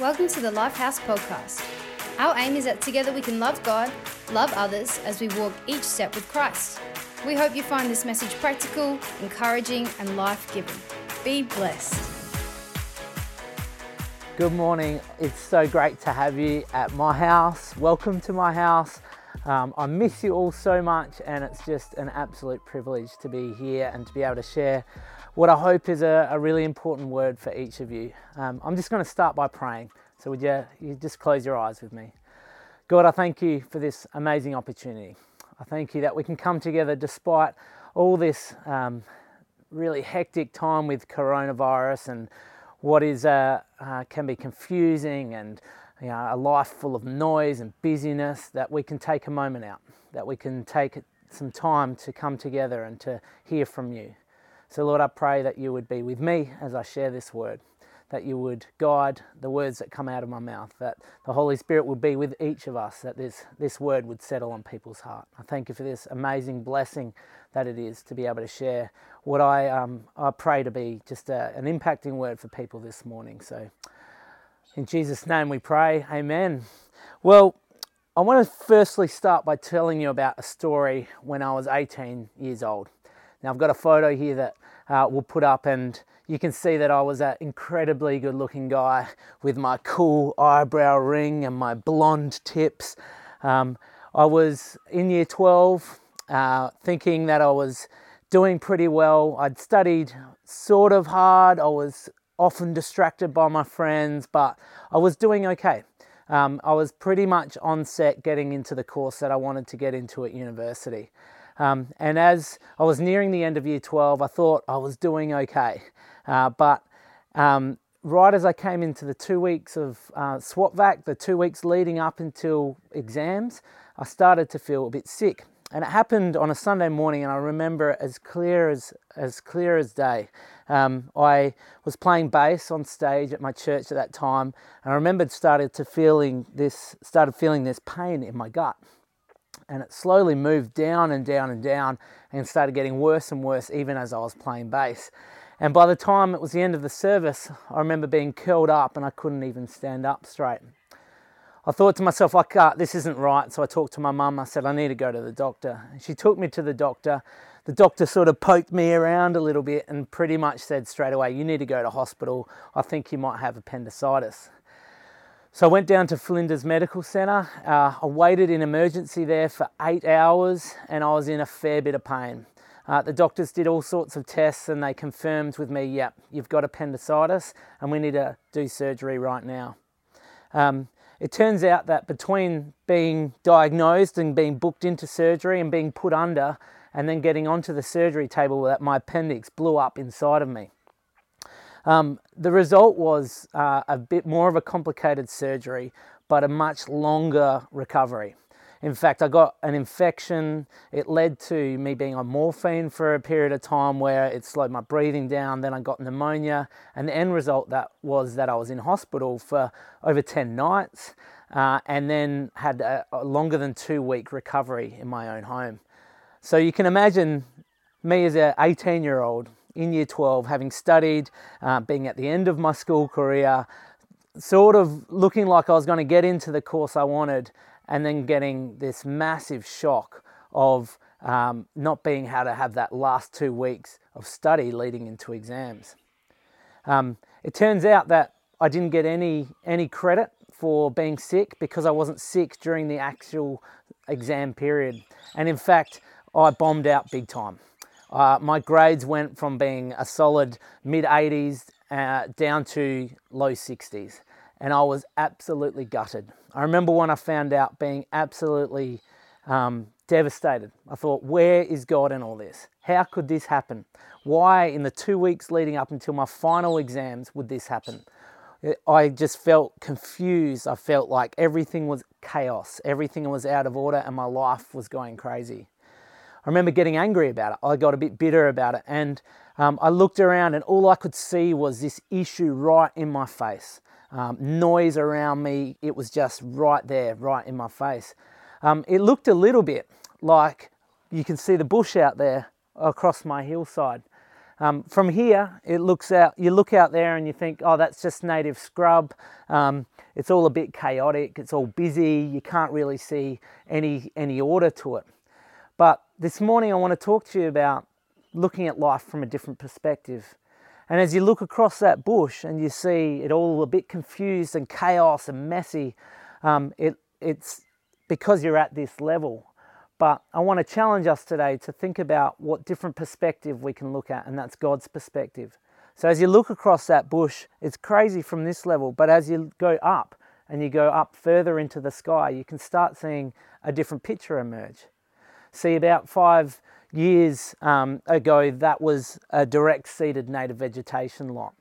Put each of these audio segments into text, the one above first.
Welcome to the Lifehouse Podcast. Our aim is that together we can love God, love others as we walk each step with Christ. We hope you find this message practical, encouraging, and life giving. Be blessed. Good morning. It's so great to have you at my house. Welcome to my house. Um, I miss you all so much, and it's just an absolute privilege to be here and to be able to share what I hope is a, a really important word for each of you. Um, I'm just going to start by praying. So, would you, you just close your eyes with me? God, I thank you for this amazing opportunity. I thank you that we can come together despite all this um, really hectic time with coronavirus and what is uh, uh, can be confusing and you know, a life full of noise and busyness. That we can take a moment out, that we can take some time to come together and to hear from you. So, Lord, I pray that you would be with me as I share this word, that you would guide the words that come out of my mouth, that the Holy Spirit would be with each of us, that this, this word would settle on people's heart. I thank you for this amazing blessing that it is to be able to share what I, um, I pray to be just a, an impacting word for people this morning. So, in Jesus' name we pray, Amen. Well, I want to firstly start by telling you about a story when I was 18 years old. Now, I've got a photo here that uh, we'll put up, and you can see that I was an incredibly good looking guy with my cool eyebrow ring and my blonde tips. Um, I was in year 12, uh, thinking that I was doing pretty well. I'd studied sort of hard, I was often distracted by my friends, but I was doing okay. Um, I was pretty much on set getting into the course that I wanted to get into at university. Um, and as I was nearing the end of year 12, I thought I was doing okay. Uh, but um, right as I came into the two weeks of uh, SWAT the two weeks leading up until exams, I started to feel a bit sick. And it happened on a Sunday morning, and I remember it as clear as as clear as day. Um, I was playing bass on stage at my church at that time, and I remembered started to feeling this started feeling this pain in my gut and it slowly moved down and down and down and started getting worse and worse even as I was playing bass. And by the time it was the end of the service, I remember being curled up and I couldn't even stand up straight. I thought to myself, I can't, ah, this isn't right. So I talked to my mum. I said, I need to go to the doctor. She took me to the doctor. The doctor sort of poked me around a little bit and pretty much said straight away, You need to go to hospital. I think you might have appendicitis. So I went down to Flinders Medical Centre. Uh, I waited in emergency there for eight hours and I was in a fair bit of pain. Uh, the doctors did all sorts of tests and they confirmed with me, yep, you've got appendicitis and we need to do surgery right now. Um, it turns out that between being diagnosed and being booked into surgery and being put under and then getting onto the surgery table, that my appendix blew up inside of me. Um, the result was uh, a bit more of a complicated surgery, but a much longer recovery. In fact, I got an infection. It led to me being on morphine for a period of time where it slowed my breathing down. Then I got pneumonia, and the end result that was that I was in hospital for over 10 nights, uh, and then had a, a longer than two week recovery in my own home. So you can imagine me as an 18 year old in year 12, having studied, uh, being at the end of my school career, sort of looking like I was going to get into the course I wanted, and then getting this massive shock of um, not being able to have that last two weeks of study leading into exams. Um, it turns out that I didn't get any any credit for being sick because I wasn't sick during the actual exam period, and in fact, I bombed out big time. Uh, my grades went from being a solid mid 80s uh, down to low 60s, and I was absolutely gutted. I remember when I found out being absolutely um, devastated. I thought, where is God in all this? How could this happen? Why, in the two weeks leading up until my final exams, would this happen? I just felt confused. I felt like everything was chaos, everything was out of order, and my life was going crazy. I remember getting angry about it. I got a bit bitter about it. And um, I looked around, and all I could see was this issue right in my face. Um, noise around me, it was just right there, right in my face. Um, it looked a little bit like you can see the bush out there across my hillside. Um, from here, it looks out. You look out there and you think, "Oh, that's just native scrub. Um, it's all a bit chaotic. It's all busy. You can't really see any any order to it." This morning, I want to talk to you about looking at life from a different perspective. And as you look across that bush and you see it all a bit confused and chaos and messy, um, it, it's because you're at this level. But I want to challenge us today to think about what different perspective we can look at, and that's God's perspective. So as you look across that bush, it's crazy from this level, but as you go up and you go up further into the sky, you can start seeing a different picture emerge. See, about five years um, ago, that was a direct seeded native vegetation lot,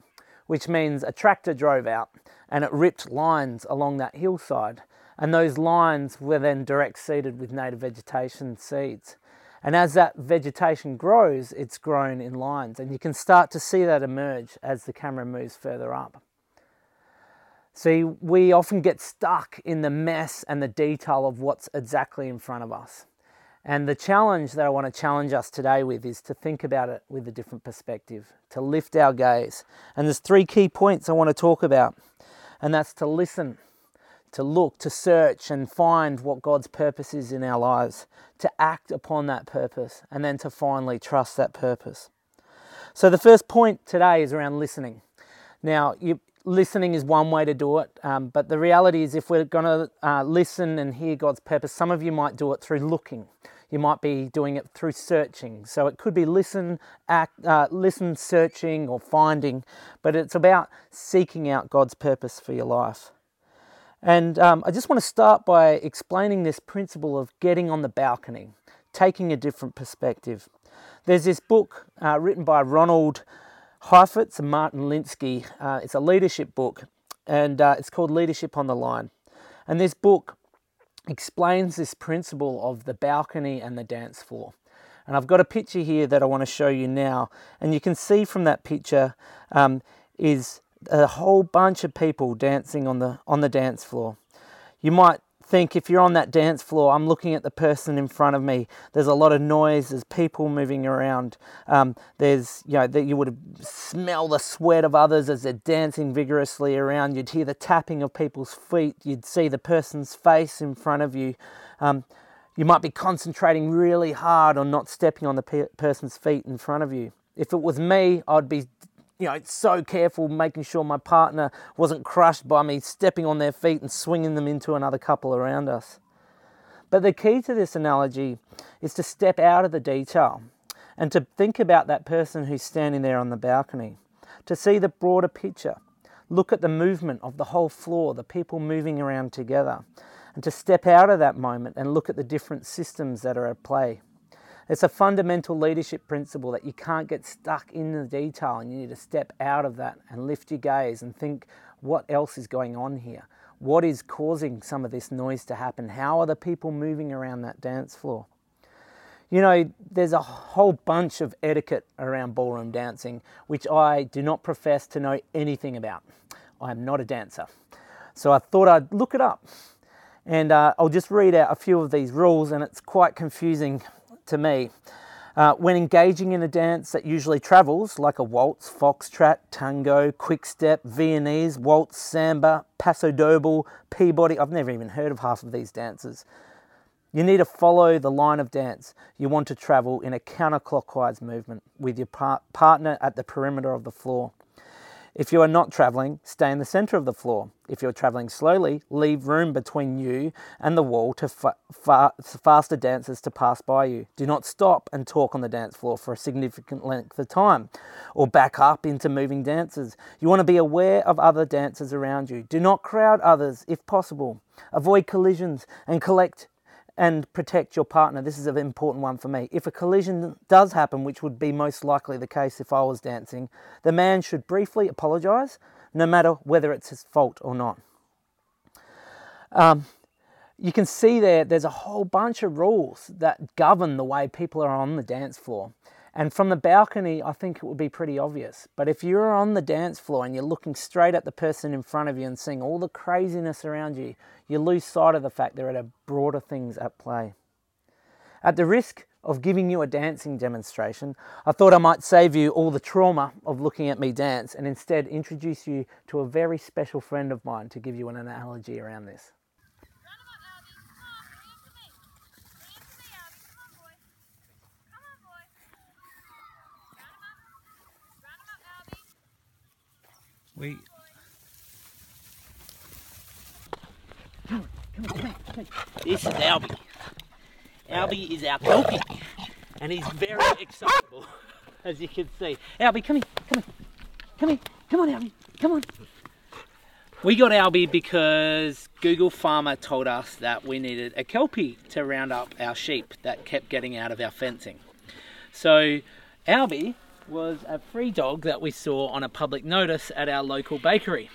which means a tractor drove out and it ripped lines along that hillside. And those lines were then direct seeded with native vegetation seeds. And as that vegetation grows, it's grown in lines. And you can start to see that emerge as the camera moves further up. See, we often get stuck in the mess and the detail of what's exactly in front of us. And the challenge that I want to challenge us today with is to think about it with a different perspective, to lift our gaze. And there's three key points I want to talk about, and that's to listen, to look, to search and find what God's purpose is in our lives, to act upon that purpose, and then to finally trust that purpose. So the first point today is around listening. Now, you, listening is one way to do it, um, but the reality is if we're going to uh, listen and hear God's purpose, some of you might do it through looking. You might be doing it through searching. So it could be listen, act, uh, listen, searching, or finding, but it's about seeking out God's purpose for your life. And um, I just want to start by explaining this principle of getting on the balcony, taking a different perspective. There's this book uh, written by Ronald Heifetz and Martin Linsky. Uh, it's a leadership book, and uh, it's called Leadership on the Line. And this book explains this principle of the balcony and the dance floor. And I've got a picture here that I want to show you now. And you can see from that picture um, is a whole bunch of people dancing on the on the dance floor. You might think if you're on that dance floor, I'm looking at the person in front of me. There's a lot of noise. There's people moving around. Um, there's you know that you would smell the sweat of others as they're dancing vigorously around. You'd hear the tapping of people's feet. You'd see the person's face in front of you. Um, you might be concentrating really hard on not stepping on the pe- person's feet in front of you. If it was me, I'd be you know, so careful making sure my partner wasn't crushed by me stepping on their feet and swinging them into another couple around us. But the key to this analogy is to step out of the detail and to think about that person who's standing there on the balcony, to see the broader picture, look at the movement of the whole floor, the people moving around together, and to step out of that moment and look at the different systems that are at play. It's a fundamental leadership principle that you can't get stuck in the detail and you need to step out of that and lift your gaze and think what else is going on here? What is causing some of this noise to happen? How are the people moving around that dance floor? You know, there's a whole bunch of etiquette around ballroom dancing, which I do not profess to know anything about. I am not a dancer. So I thought I'd look it up. And uh, I'll just read out a few of these rules, and it's quite confusing to me. Uh, when engaging in a dance that usually travels, like a waltz, foxtrot, tango, quickstep, Viennese, waltz, samba, paso doble, Peabody, I've never even heard of half of these dances. You need to follow the line of dance. You want to travel in a counterclockwise movement with your par- partner at the perimeter of the floor. If you are not traveling, stay in the center of the floor. If you're traveling slowly, leave room between you and the wall to fa- fa- faster dancers to pass by you. Do not stop and talk on the dance floor for a significant length of time or back up into moving dancers. You want to be aware of other dancers around you. Do not crowd others if possible. Avoid collisions and collect and protect your partner. This is an important one for me. If a collision does happen, which would be most likely the case if I was dancing, the man should briefly apologize, no matter whether it's his fault or not. Um, you can see there, there's a whole bunch of rules that govern the way people are on the dance floor. And from the balcony, I think it would be pretty obvious. But if you're on the dance floor and you're looking straight at the person in front of you and seeing all the craziness around you, you lose sight of the fact there are broader things at play. At the risk of giving you a dancing demonstration, I thought I might save you all the trauma of looking at me dance and instead introduce you to a very special friend of mine to give you an analogy around this. On. This is Albie. Albie is our kelpie, and he's very excitable, as you can see. Albie, come here, come here, come here, come on, Albie, come on. We got Albie because Google Farmer told us that we needed a kelpie to round up our sheep that kept getting out of our fencing. So Albie was a free dog that we saw on a public notice at our local bakery.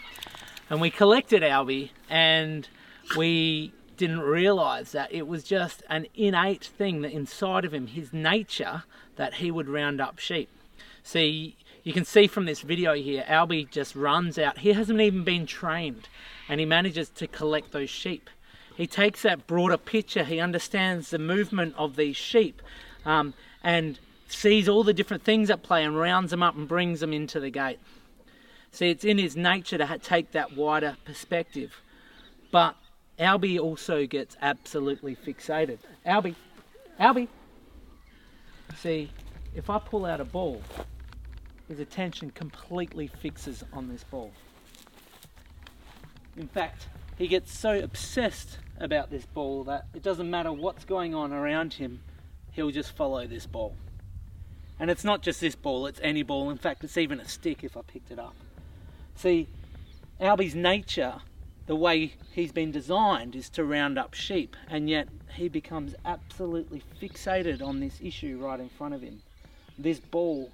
And we collected Albie and we didn't realize that it was just an innate thing that inside of him, his nature, that he would round up sheep. See, you can see from this video here, Albie just runs out. He hasn't even been trained and he manages to collect those sheep. He takes that broader picture, he understands the movement of these sheep um, and sees all the different things at play and rounds them up and brings them into the gate. See, it's in his nature to take that wider perspective. But Albie also gets absolutely fixated. Albie, Albie. See, if I pull out a ball, his attention completely fixes on this ball. In fact, he gets so obsessed about this ball that it doesn't matter what's going on around him, he'll just follow this ball. And it's not just this ball, it's any ball. In fact, it's even a stick if I picked it up. See, Albie's nature the way he's been designed is to round up sheep, and yet he becomes absolutely fixated on this issue right in front of him. This ball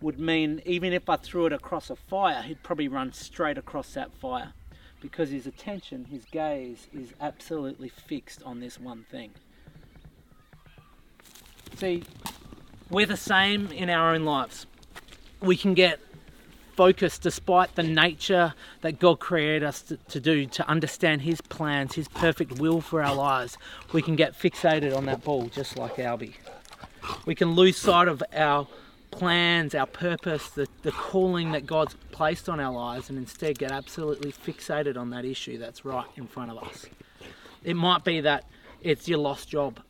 would mean even if I threw it across a fire, he'd probably run straight across that fire because his attention, his gaze is absolutely fixed on this one thing. See, we're the same in our own lives. We can get focused despite the nature that God created us to, to, do, to understand His plans, His perfect will for our lives, we can get fixated on that ball just like Albie. We can lose sight of our plans, our purpose, the, the calling that God's placed on our lives, and instead get absolutely fixated on that issue that's right in front of us. It might be that it's your lost job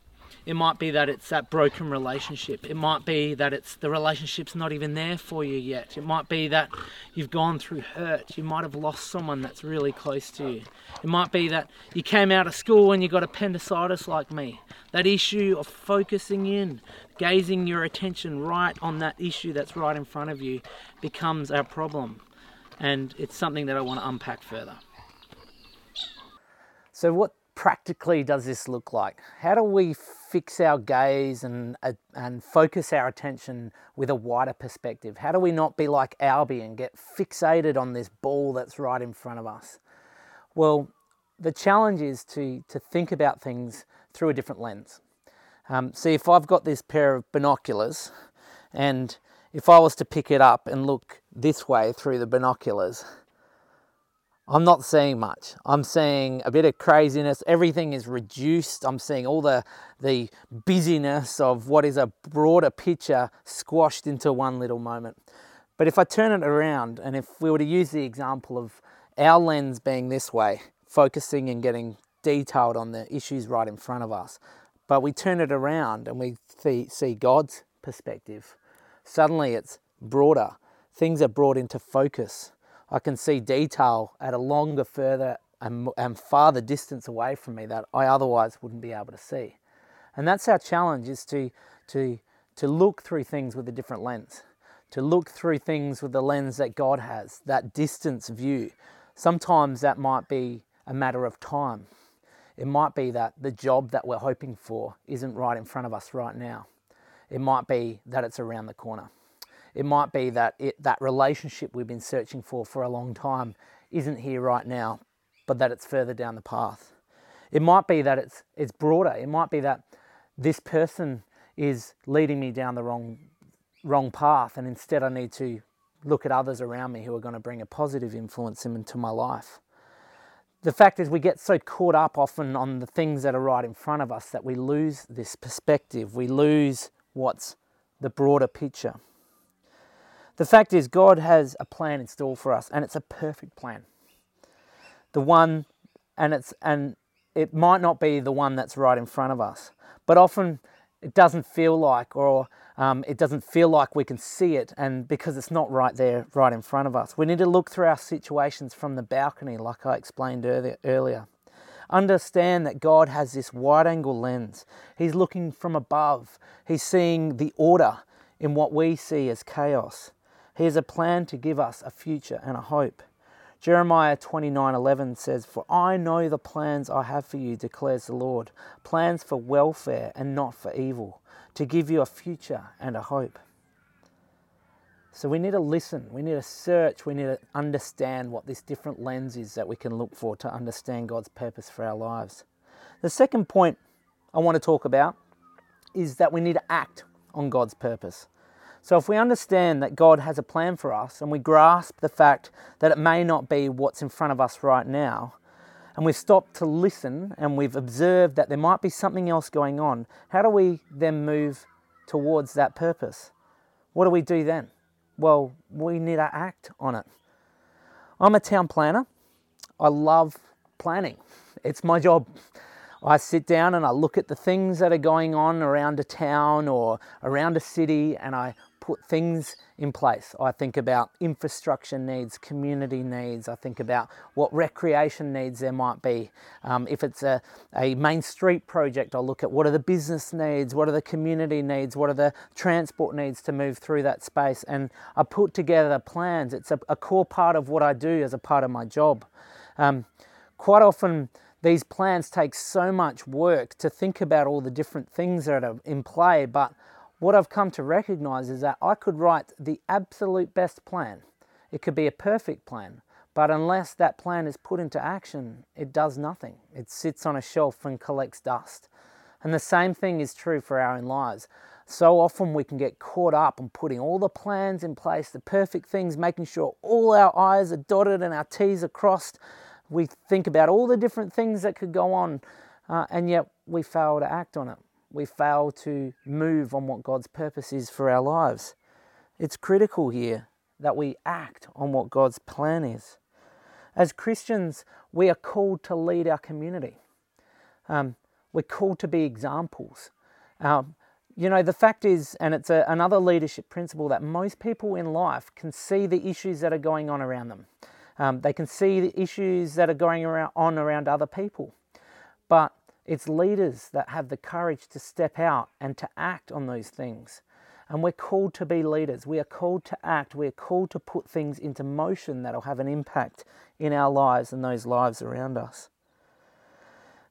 it might be that it's that broken relationship. It might be that it's the relationship's not even there for you yet. It might be that you've gone through hurt. You might have lost someone that's really close to you. It might be that you came out of school and you got appendicitis like me. That issue of focusing in, gazing your attention right on that issue that's right in front of you becomes our problem. And it's something that I want to unpack further. So, what practically does this look like? How do we fix our gaze and, uh, and focus our attention with a wider perspective? How do we not be like Albie and get fixated on this ball that's right in front of us? Well, the challenge is to, to think about things through a different lens. Um, see, if I've got this pair of binoculars and if I was to pick it up and look this way through the binoculars, I'm not seeing much. I'm seeing a bit of craziness. Everything is reduced. I'm seeing all the, the busyness of what is a broader picture squashed into one little moment. But if I turn it around, and if we were to use the example of our lens being this way, focusing and getting detailed on the issues right in front of us, but we turn it around and we see, see God's perspective, suddenly it's broader. Things are brought into focus I can see detail at a longer, further, and, and farther distance away from me that I otherwise wouldn't be able to see. And that's our challenge is to, to, to look through things with a different lens, to look through things with the lens that God has, that distance view. Sometimes that might be a matter of time. It might be that the job that we're hoping for isn't right in front of us right now. It might be that it's around the corner. It might be that it, that relationship we've been searching for for a long time isn't here right now, but that it's further down the path. It might be that it's it's broader. It might be that this person is leading me down the wrong wrong path, and instead I need to look at others around me who are going to bring a positive influence into my life. the fact is, we get so caught up often on the things that are right in front of us that we lose this perspective. We lose what's the broader picture. The fact is, God has a plan in store for us, and it's a perfect plan. The one, and it's and it might not be the one that's right in front of us, but often it doesn't feel like, or um, it doesn't feel like we can see it, and because it's not right there, right in front of us. We need to look through our situations from the balcony, like I explained earlier. Understand that God has this wide angle lens. He's looking from above, He's seeing the order in what we see as chaos. He has a plan to give us a future and a hope. Jeremiah 29:11 says, "For I know the plans I have for you," declares the Lord, plans for welfare and not for evil, to give you a future and a hope. So we need to listen, we need to search, we need to understand what this different lens is that we can look for to understand God's purpose for our lives. The second point I want to talk about is that we need to act on God's purpose. So, if we understand that God has a plan for us and we grasp the fact that it may not be what's in front of us right now, and we've stopped to listen and we've observed that there might be something else going on, how do we then move towards that purpose? What do we do then? Well, we need to act on it. I'm a town planner. I love planning, it's my job. I sit down and I look at the things that are going on around a town or around a city and I put things in place. I think about infrastructure needs, community needs. I think about what recreation needs there might be. Um, if it's a, a main street project, I'll look at what are the business needs, what are the community needs, what are the transport needs to move through that space. And I put together plans. It's a, a core part of what I do as a part of my job. Um, quite often, these plans take so much work to think about all the different things that are in play, but what I've come to recognize is that I could write the absolute best plan. It could be a perfect plan, but unless that plan is put into action, it does nothing. It sits on a shelf and collects dust. And the same thing is true for our own lives. So often we can get caught up on putting all the plans in place, the perfect things, making sure all our I's are dotted and our T's are crossed. We think about all the different things that could go on, uh, and yet we fail to act on it we fail to move on what God's purpose is for our lives. It's critical here that we act on what God's plan is. As Christians, we are called to lead our community. Um, we're called to be examples. Um, you know, the fact is, and it's a, another leadership principle, that most people in life can see the issues that are going on around them. Um, they can see the issues that are going around, on around other people. But it's leaders that have the courage to step out and to act on those things. And we're called to be leaders. We are called to act. We are called to put things into motion that'll have an impact in our lives and those lives around us.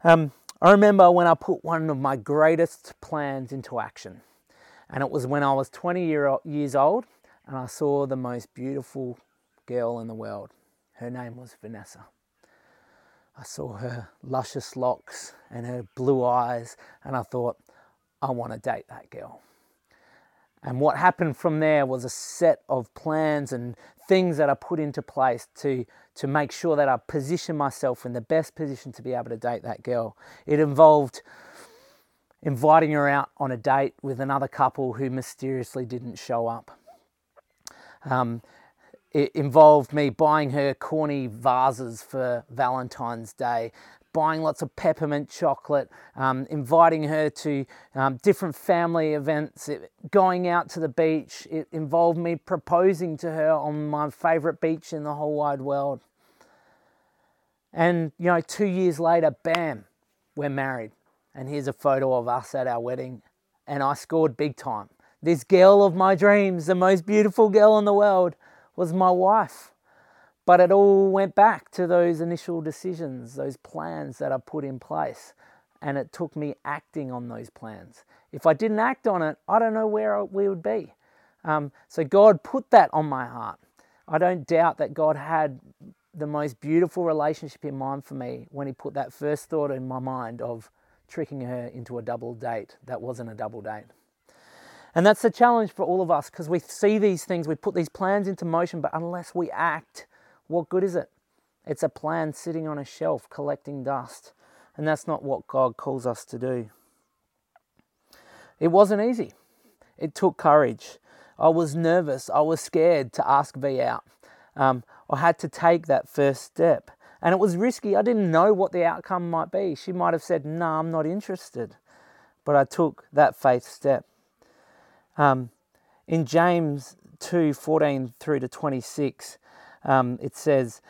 Um, I remember when I put one of my greatest plans into action. And it was when I was 20 year, years old and I saw the most beautiful girl in the world. Her name was Vanessa. I saw her luscious locks and her blue eyes, and I thought, I want to date that girl. And what happened from there was a set of plans and things that I put into place to, to make sure that I position myself in the best position to be able to date that girl. It involved inviting her out on a date with another couple who mysteriously didn't show up. Um, it involved me buying her corny vases for Valentine's Day, buying lots of peppermint chocolate, um, inviting her to um, different family events, it, going out to the beach. It involved me proposing to her on my favourite beach in the whole wide world. And, you know, two years later, bam, we're married. And here's a photo of us at our wedding. And I scored big time. This girl of my dreams, the most beautiful girl in the world, was my wife. But it all went back to those initial decisions, those plans that I put in place. And it took me acting on those plans. If I didn't act on it, I don't know where we would be. Um, so God put that on my heart. I don't doubt that God had the most beautiful relationship in mind for me when He put that first thought in my mind of tricking her into a double date that wasn't a double date. And that's the challenge for all of us because we see these things, we put these plans into motion, but unless we act, what good is it? It's a plan sitting on a shelf collecting dust. And that's not what God calls us to do. It wasn't easy. It took courage. I was nervous. I was scared to ask V out. Um, I had to take that first step. And it was risky. I didn't know what the outcome might be. She might have said, No, nah, I'm not interested. But I took that faith step. Um, in James 2 14 through to 26, um, it says,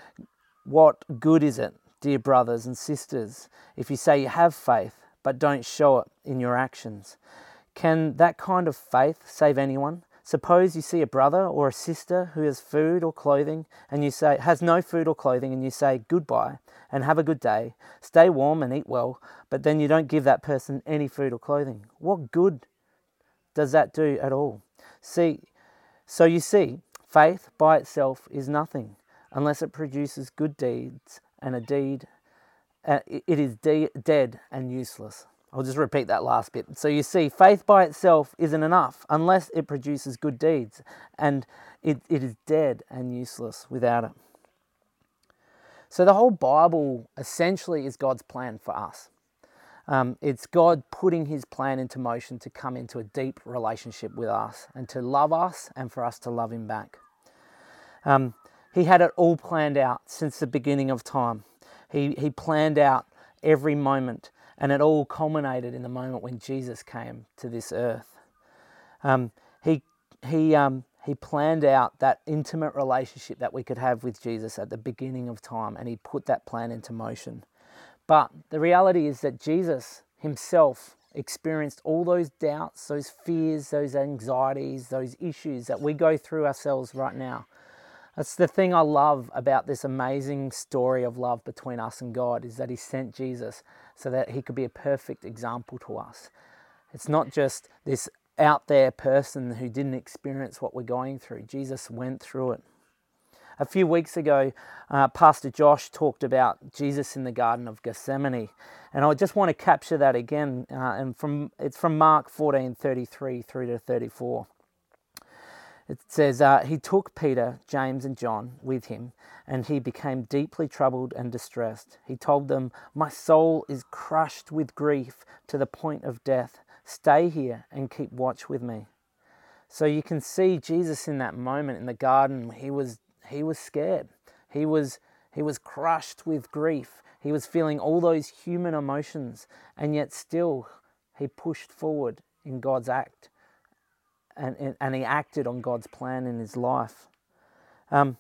What good is it, dear brothers and sisters, if you say you have faith but don't show it in your actions? Can that kind of faith save anyone? Suppose you see a brother or a sister who has food or clothing and you say has no food or clothing and you say goodbye and have a good day, stay warm and eat well, but then you don't give that person any food or clothing. What good does that do at all? See, so you see, faith by itself is nothing unless it produces good deeds and a deed uh, it is de- dead and useless. I'll just repeat that last bit. So you see, faith by itself isn't enough unless it produces good deeds, and it, it is dead and useless without it. So the whole Bible essentially is God's plan for us. Um, it's God putting his plan into motion to come into a deep relationship with us and to love us and for us to love him back. Um, he had it all planned out since the beginning of time. He, he planned out every moment and it all culminated in the moment when Jesus came to this earth. Um, he, he, um, he planned out that intimate relationship that we could have with Jesus at the beginning of time, and he put that plan into motion. But the reality is that Jesus himself experienced all those doubts, those fears, those anxieties, those issues that we go through ourselves right now. That's the thing I love about this amazing story of love between us and God is that He sent Jesus so that He could be a perfect example to us. It's not just this out there person who didn't experience what we're going through. Jesus went through it. A few weeks ago, uh, Pastor Josh talked about Jesus in the Garden of Gethsemane, and I just want to capture that again. Uh, and from it's from Mark 14, 33 through to 34. It says, uh, He took Peter, James, and John with him, and he became deeply troubled and distressed. He told them, My soul is crushed with grief to the point of death. Stay here and keep watch with me. So you can see Jesus in that moment in the garden. He was, he was scared. He was, he was crushed with grief. He was feeling all those human emotions, and yet still he pushed forward in God's act and, and he acted on God's plan in his life. Um,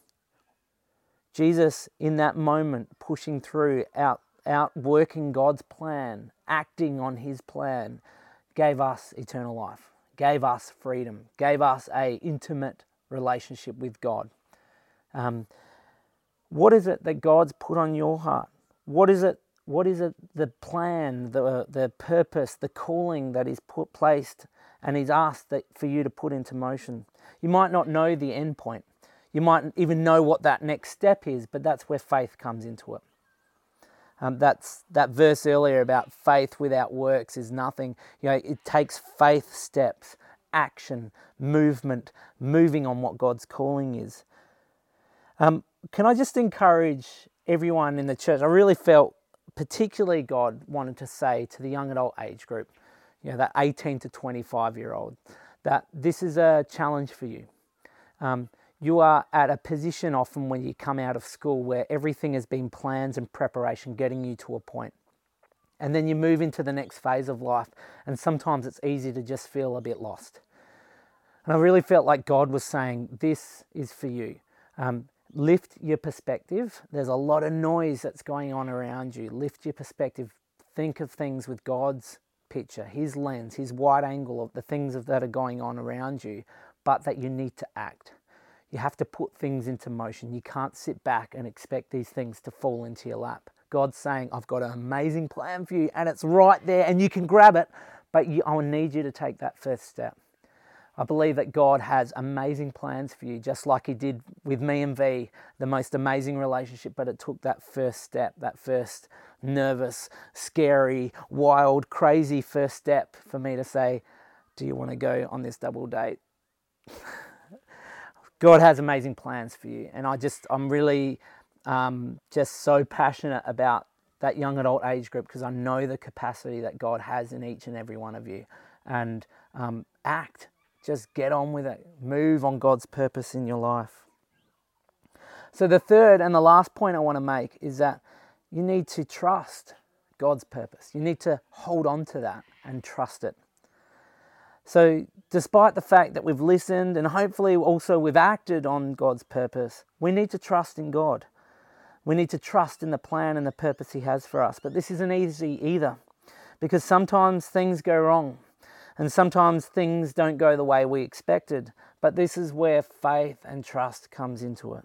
Jesus, in that moment, pushing through, out, out working God's plan, acting on his plan, gave us eternal life, gave us freedom, gave us a intimate relationship with God. Um, what is it that God's put on your heart? What is it? What is it? The plan, the the purpose, the calling that is put placed and He's asked that for you to put into motion. You might not know the end point. You might even know what that next step is, but that's where faith comes into it. Um, that's that verse earlier about faith without works is nothing. You know, it takes faith steps, action, movement, moving on what God's calling is. Um, can I just encourage everyone in the church? I really felt, particularly God wanted to say to the young adult age group, you know, that 18 to 25 year old, that this is a challenge for you. Um, you are at a position often when you come out of school where everything has been plans and preparation getting you to a point. And then you move into the next phase of life, and sometimes it's easy to just feel a bit lost. And I really felt like God was saying, This is for you. Um, lift your perspective. There's a lot of noise that's going on around you. Lift your perspective. Think of things with God's picture, his lens, his wide angle of the things that are going on around you, but that you need to act. You have to put things into motion. You can't sit back and expect these things to fall into your lap. God's saying, I've got an amazing plan for you, and it's right there, and you can grab it, but you, I need you to take that first step. I believe that God has amazing plans for you, just like He did with me and V, the most amazing relationship, but it took that first step, that first nervous, scary, wild, crazy first step for me to say, Do you want to go on this double date? God has amazing plans for you. And I just, I'm really um, just so passionate about that young adult age group because I know the capacity that God has in each and every one of you. And um, act, just get on with it, move on God's purpose in your life. So, the third and the last point I want to make is that you need to trust God's purpose. You need to hold on to that and trust it. So, despite the fact that we've listened and hopefully also we've acted on God's purpose, we need to trust in God. We need to trust in the plan and the purpose He has for us. But this isn't easy either because sometimes things go wrong and sometimes things don't go the way we expected. But this is where faith and trust comes into it.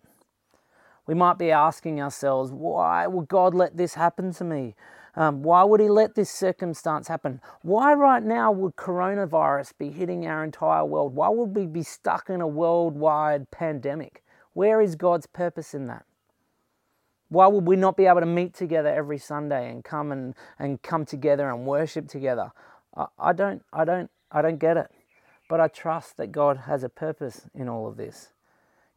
We might be asking ourselves, why would God let this happen to me? Um, why would He let this circumstance happen? Why, right now, would coronavirus be hitting our entire world? Why would we be stuck in a worldwide pandemic? Where is God's purpose in that? Why would we not be able to meet together every Sunday and come and, and come together and worship together? I, I don't I don't I don't get it. But I trust that God has a purpose in all of this.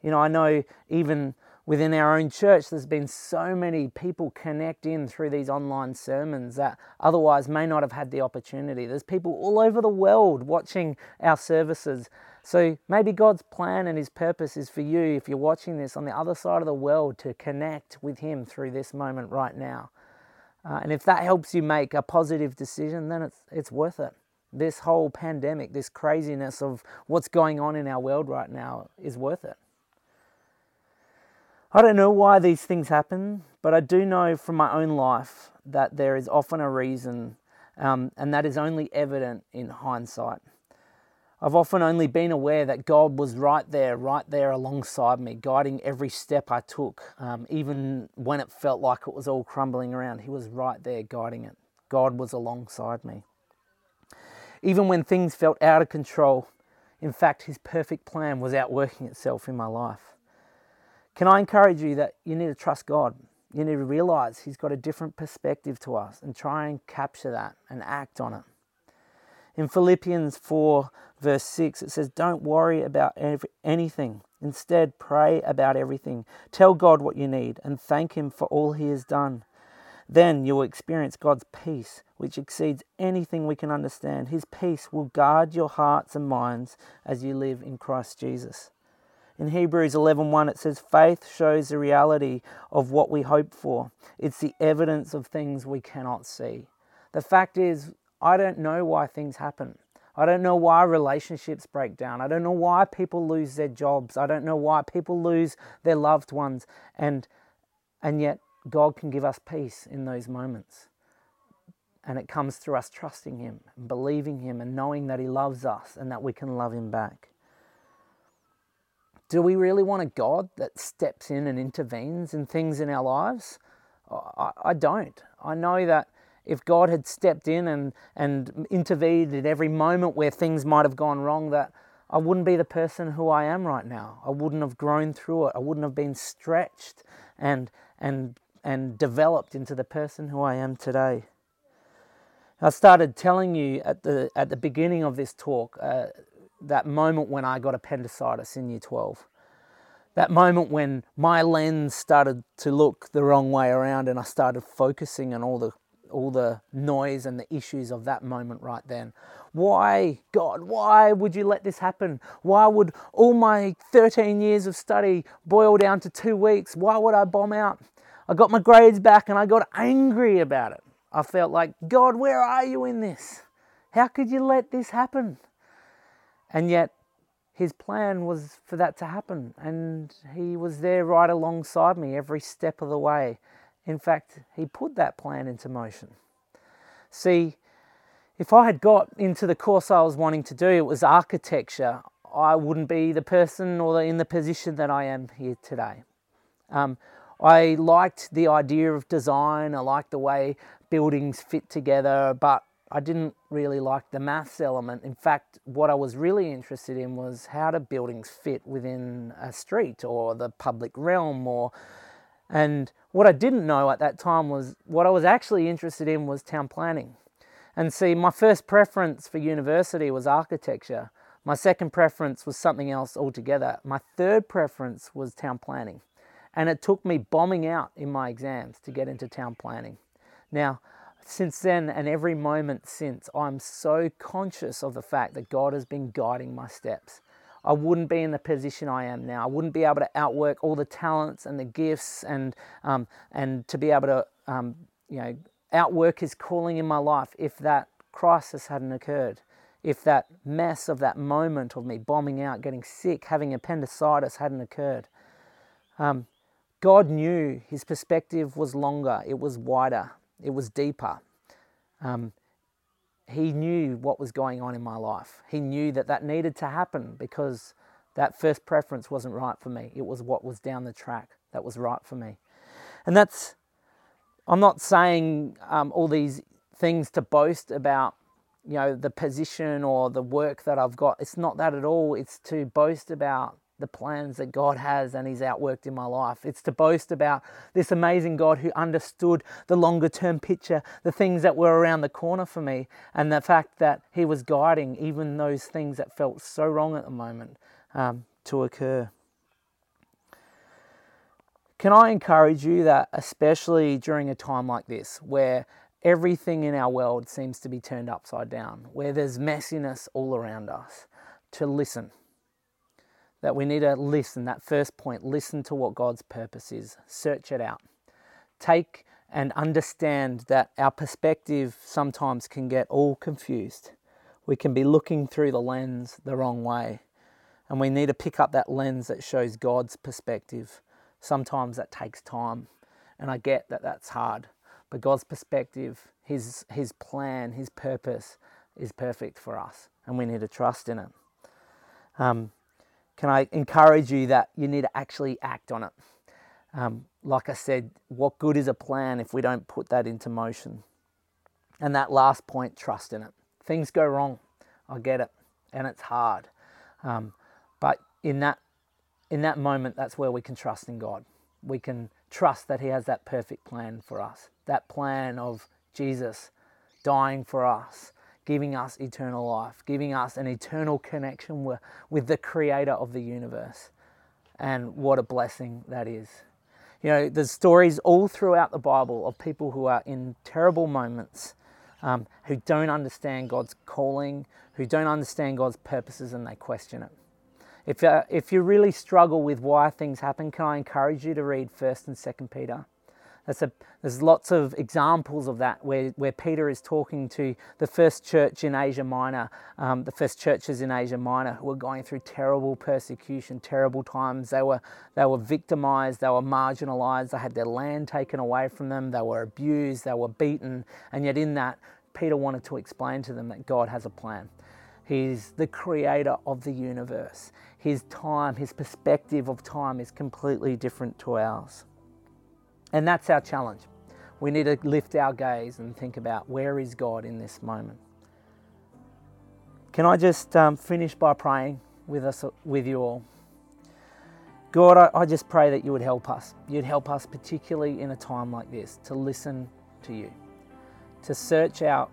You know, I know even within our own church, there's been so many people connect in through these online sermons that otherwise may not have had the opportunity. There's people all over the world watching our services. So maybe God's plan and His purpose is for you, if you're watching this on the other side of the world, to connect with Him through this moment right now. Uh, and if that helps you make a positive decision, then it's, it's worth it. This whole pandemic, this craziness of what's going on in our world right now is worth it. I don't know why these things happen, but I do know from my own life that there is often a reason, um, and that is only evident in hindsight. I've often only been aware that God was right there, right there alongside me, guiding every step I took, um, even when it felt like it was all crumbling around. He was right there guiding it. God was alongside me. Even when things felt out of control, in fact, His perfect plan was outworking itself in my life. Can I encourage you that you need to trust God? You need to realize He's got a different perspective to us and try and capture that and act on it. In Philippians 4, verse 6, it says, Don't worry about anything. Instead, pray about everything. Tell God what you need and thank Him for all He has done. Then you will experience God's peace, which exceeds anything we can understand. His peace will guard your hearts and minds as you live in Christ Jesus. In Hebrews 11:1 it says faith shows the reality of what we hope for. It's the evidence of things we cannot see. The fact is I don't know why things happen. I don't know why relationships break down. I don't know why people lose their jobs. I don't know why people lose their loved ones and and yet God can give us peace in those moments. And it comes through us trusting him, and believing him and knowing that he loves us and that we can love him back. Do we really want a God that steps in and intervenes in things in our lives? I, I don't. I know that if God had stepped in and, and intervened at every moment where things might have gone wrong, that I wouldn't be the person who I am right now. I wouldn't have grown through it. I wouldn't have been stretched and, and, and developed into the person who I am today. I started telling you at the, at the beginning of this talk uh, that moment when I got appendicitis in year 12. That moment when my lens started to look the wrong way around and I started focusing on all the all the noise and the issues of that moment right then. Why, God, why would you let this happen? Why would all my 13 years of study boil down to two weeks? Why would I bomb out? I got my grades back and I got angry about it. I felt like, God, where are you in this? How could you let this happen? And yet, his plan was for that to happen, and he was there right alongside me every step of the way. In fact, he put that plan into motion. See, if I had got into the course I was wanting to do, it was architecture, I wouldn't be the person or in the position that I am here today. Um, I liked the idea of design, I liked the way buildings fit together, but I didn't really like the maths element. In fact, what I was really interested in was how do buildings fit within a street or the public realm or and what I didn't know at that time was what I was actually interested in was town planning. And see, my first preference for university was architecture. My second preference was something else altogether. My third preference was town planning. And it took me bombing out in my exams to get into town planning. Now, since then and every moment since, I'm so conscious of the fact that God has been guiding my steps. I wouldn't be in the position I am now. I wouldn't be able to outwork all the talents and the gifts and um, and to be able to um, you know outwork His calling in my life if that crisis hadn't occurred. If that mess of that moment of me bombing out, getting sick, having appendicitis hadn't occurred. Um, God knew His perspective was longer, it was wider, it was deeper. Um, he knew what was going on in my life. He knew that that needed to happen because that first preference wasn't right for me. It was what was down the track that was right for me. And that's, I'm not saying um, all these things to boast about, you know, the position or the work that I've got. It's not that at all. It's to boast about the plans that God has and He's outworked in my life. It's to boast about this amazing God who understood the longer term picture, the things that were around the corner for me, and the fact that He was guiding even those things that felt so wrong at the moment um, to occur. Can I encourage you that, especially during a time like this, where everything in our world seems to be turned upside down, where there's messiness all around us, to listen? That we need to listen, that first point, listen to what God's purpose is, search it out. Take and understand that our perspective sometimes can get all confused. We can be looking through the lens the wrong way, and we need to pick up that lens that shows God's perspective. Sometimes that takes time, and I get that that's hard, but God's perspective, His, his plan, His purpose is perfect for us, and we need to trust in it. Um, can I encourage you that you need to actually act on it? Um, like I said, what good is a plan if we don't put that into motion? And that last point, trust in it. Things go wrong, I get it, and it's hard. Um, but in that in that moment, that's where we can trust in God. We can trust that He has that perfect plan for us. That plan of Jesus dying for us, giving us eternal life, giving us an eternal connection with, with the creator of the universe. And what a blessing that is. You know, there's stories all throughout the Bible of people who are in terrible moments, um, who don't understand God's calling, who don't understand God's purposes, and they question it. If, uh, if you really struggle with why things happen, can I encourage you to read 1st and 2nd Peter? A, there's lots of examples of that where, where Peter is talking to the first church in Asia Minor, um, the first churches in Asia Minor who were going through terrible persecution, terrible times. They were, they were victimized, they were marginalized, they had their land taken away from them, they were abused, they were beaten. And yet, in that, Peter wanted to explain to them that God has a plan. He's the creator of the universe. His time, his perspective of time is completely different to ours. And that's our challenge. We need to lift our gaze and think about where is God in this moment. Can I just um, finish by praying with us, with you all? God, I, I just pray that you would help us. You'd help us, particularly in a time like this, to listen to you, to search out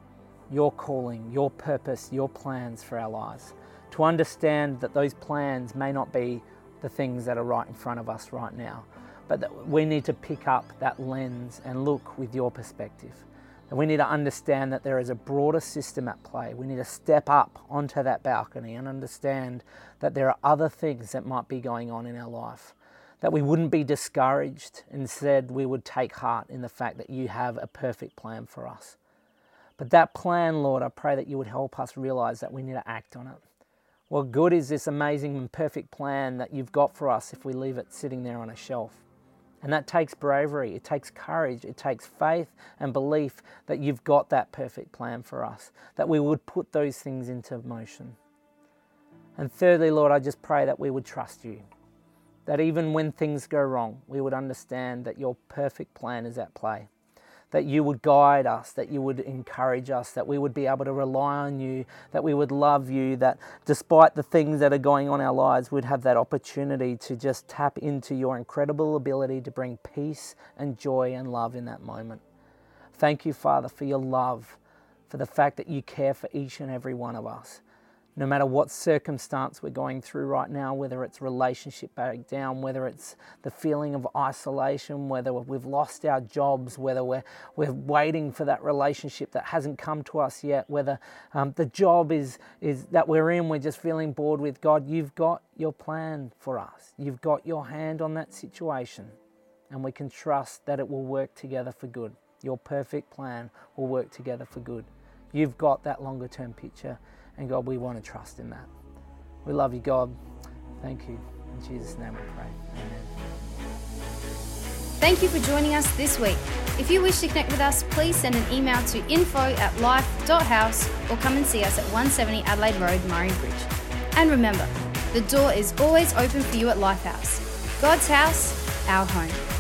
your calling, your purpose, your plans for our lives, to understand that those plans may not be the things that are right in front of us right now, but we need to pick up that lens and look with your perspective. And we need to understand that there is a broader system at play. We need to step up onto that balcony and understand that there are other things that might be going on in our life. That we wouldn't be discouraged. Instead, we would take heart in the fact that you have a perfect plan for us. But that plan, Lord, I pray that you would help us realize that we need to act on it. What good is this amazing and perfect plan that you've got for us if we leave it sitting there on a shelf? And that takes bravery, it takes courage, it takes faith and belief that you've got that perfect plan for us, that we would put those things into motion. And thirdly, Lord, I just pray that we would trust you, that even when things go wrong, we would understand that your perfect plan is at play that you would guide us, that you would encourage us, that we would be able to rely on you, that we would love you, that despite the things that are going on in our lives, we'd have that opportunity to just tap into your incredible ability to bring peace and joy and love in that moment. Thank you, Father, for your love, for the fact that you care for each and every one of us. No matter what circumstance we're going through right now, whether it's relationship breakdown, whether it's the feeling of isolation, whether we've lost our jobs, whether we're, we're waiting for that relationship that hasn't come to us yet, whether um, the job is, is that we're in, we're just feeling bored with God, you've got your plan for us. You've got your hand on that situation, and we can trust that it will work together for good. Your perfect plan will work together for good. You've got that longer term picture and God, we want to trust in that. We love you, God. Thank you. In Jesus' name we pray. Amen. Thank you for joining us this week. If you wish to connect with us, please send an email to info at life.house or come and see us at 170 Adelaide Road, Murray Bridge. And remember, the door is always open for you at Lifehouse. God's house, our home.